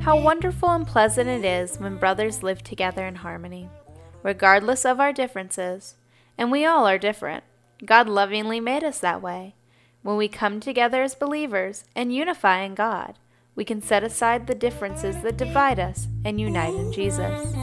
How wonderful and pleasant it is when brothers live together in harmony, regardless of our differences. And we all are different. God lovingly made us that way. When we come together as believers and unify in God, we can set aside the differences that divide us and unite in Jesus.